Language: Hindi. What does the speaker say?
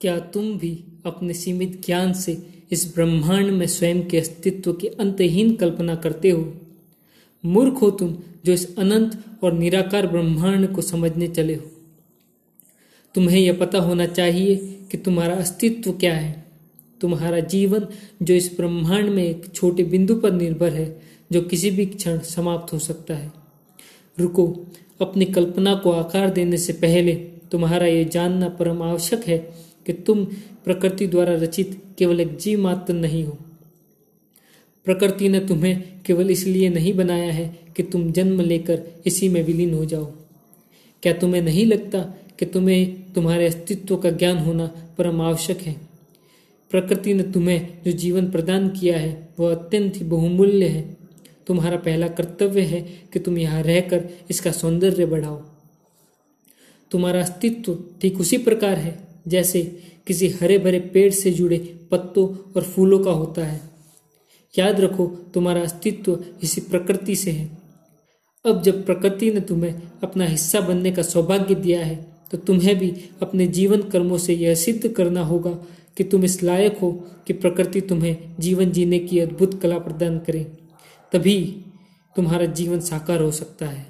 क्या तुम भी अपने सीमित ज्ञान से इस ब्रह्मांड में स्वयं के अस्तित्व की अंतहीन कल्पना करते हो? मूर्ख हो तुम जो इस अनंत और निराकार ब्रह्मांड को समझने चले हो। तुम्हें यह पता होना चाहिए कि तुम्हारा अस्तित्व क्या है। तुम्हारा जीवन जो इस ब्रह्मांड में एक छोटे बिंदु पर निर्भर है, जो किसी भी क्षण समाप्त हो सकता है। रुको, अपनी कल्पना को आकार देने से पहले तुम्हारा यह जानना परम आवश्यक है कि तुम प्रकृति द्वारा रचित केवल एक जीव मात्र नहीं हो। प्रकृति ने तुम्हें केवल इसलिए नहीं बनाया है कि तुम जन्म लेकर इसी में विलीन हो जाओ। क्या तुम्हें नहीं लगता कि तुम्हें तुम्हारे अस्तित्व का ज्ञान होना परम आवश्यक है? प्रकृति ने तुम्हें जो जीवन प्रदान किया है, वह अत्यंत ही बहुमूल्य है। तुम्हारा पहला कर्तव्य है कि तुम यहाँ रहकर इसका सौंदर्य बढ़ाओ। तुम्हारा अस्तित्व ठीक उसी प्रकार है जैसे किसी हरे भरे पेड़ से जुड़े पत्तों और फूलों का होता है। याद रखो, तुम्हारा अस्तित्व इसी प्रकृति से है। अब जब प्रकृति ने तुम्हें अपना हिस्सा बनने का सौभाग्य दिया है तो तुम्हें भी अपने जीवन कर्मों से यह सिद्ध करना होगा कि तुम इस लायक हो कि प्रकृति तुम्हें जीवन जीने की अद्भुत कला प्रदान करे। तभी तुम्हारा जीवन साकार हो सकता है।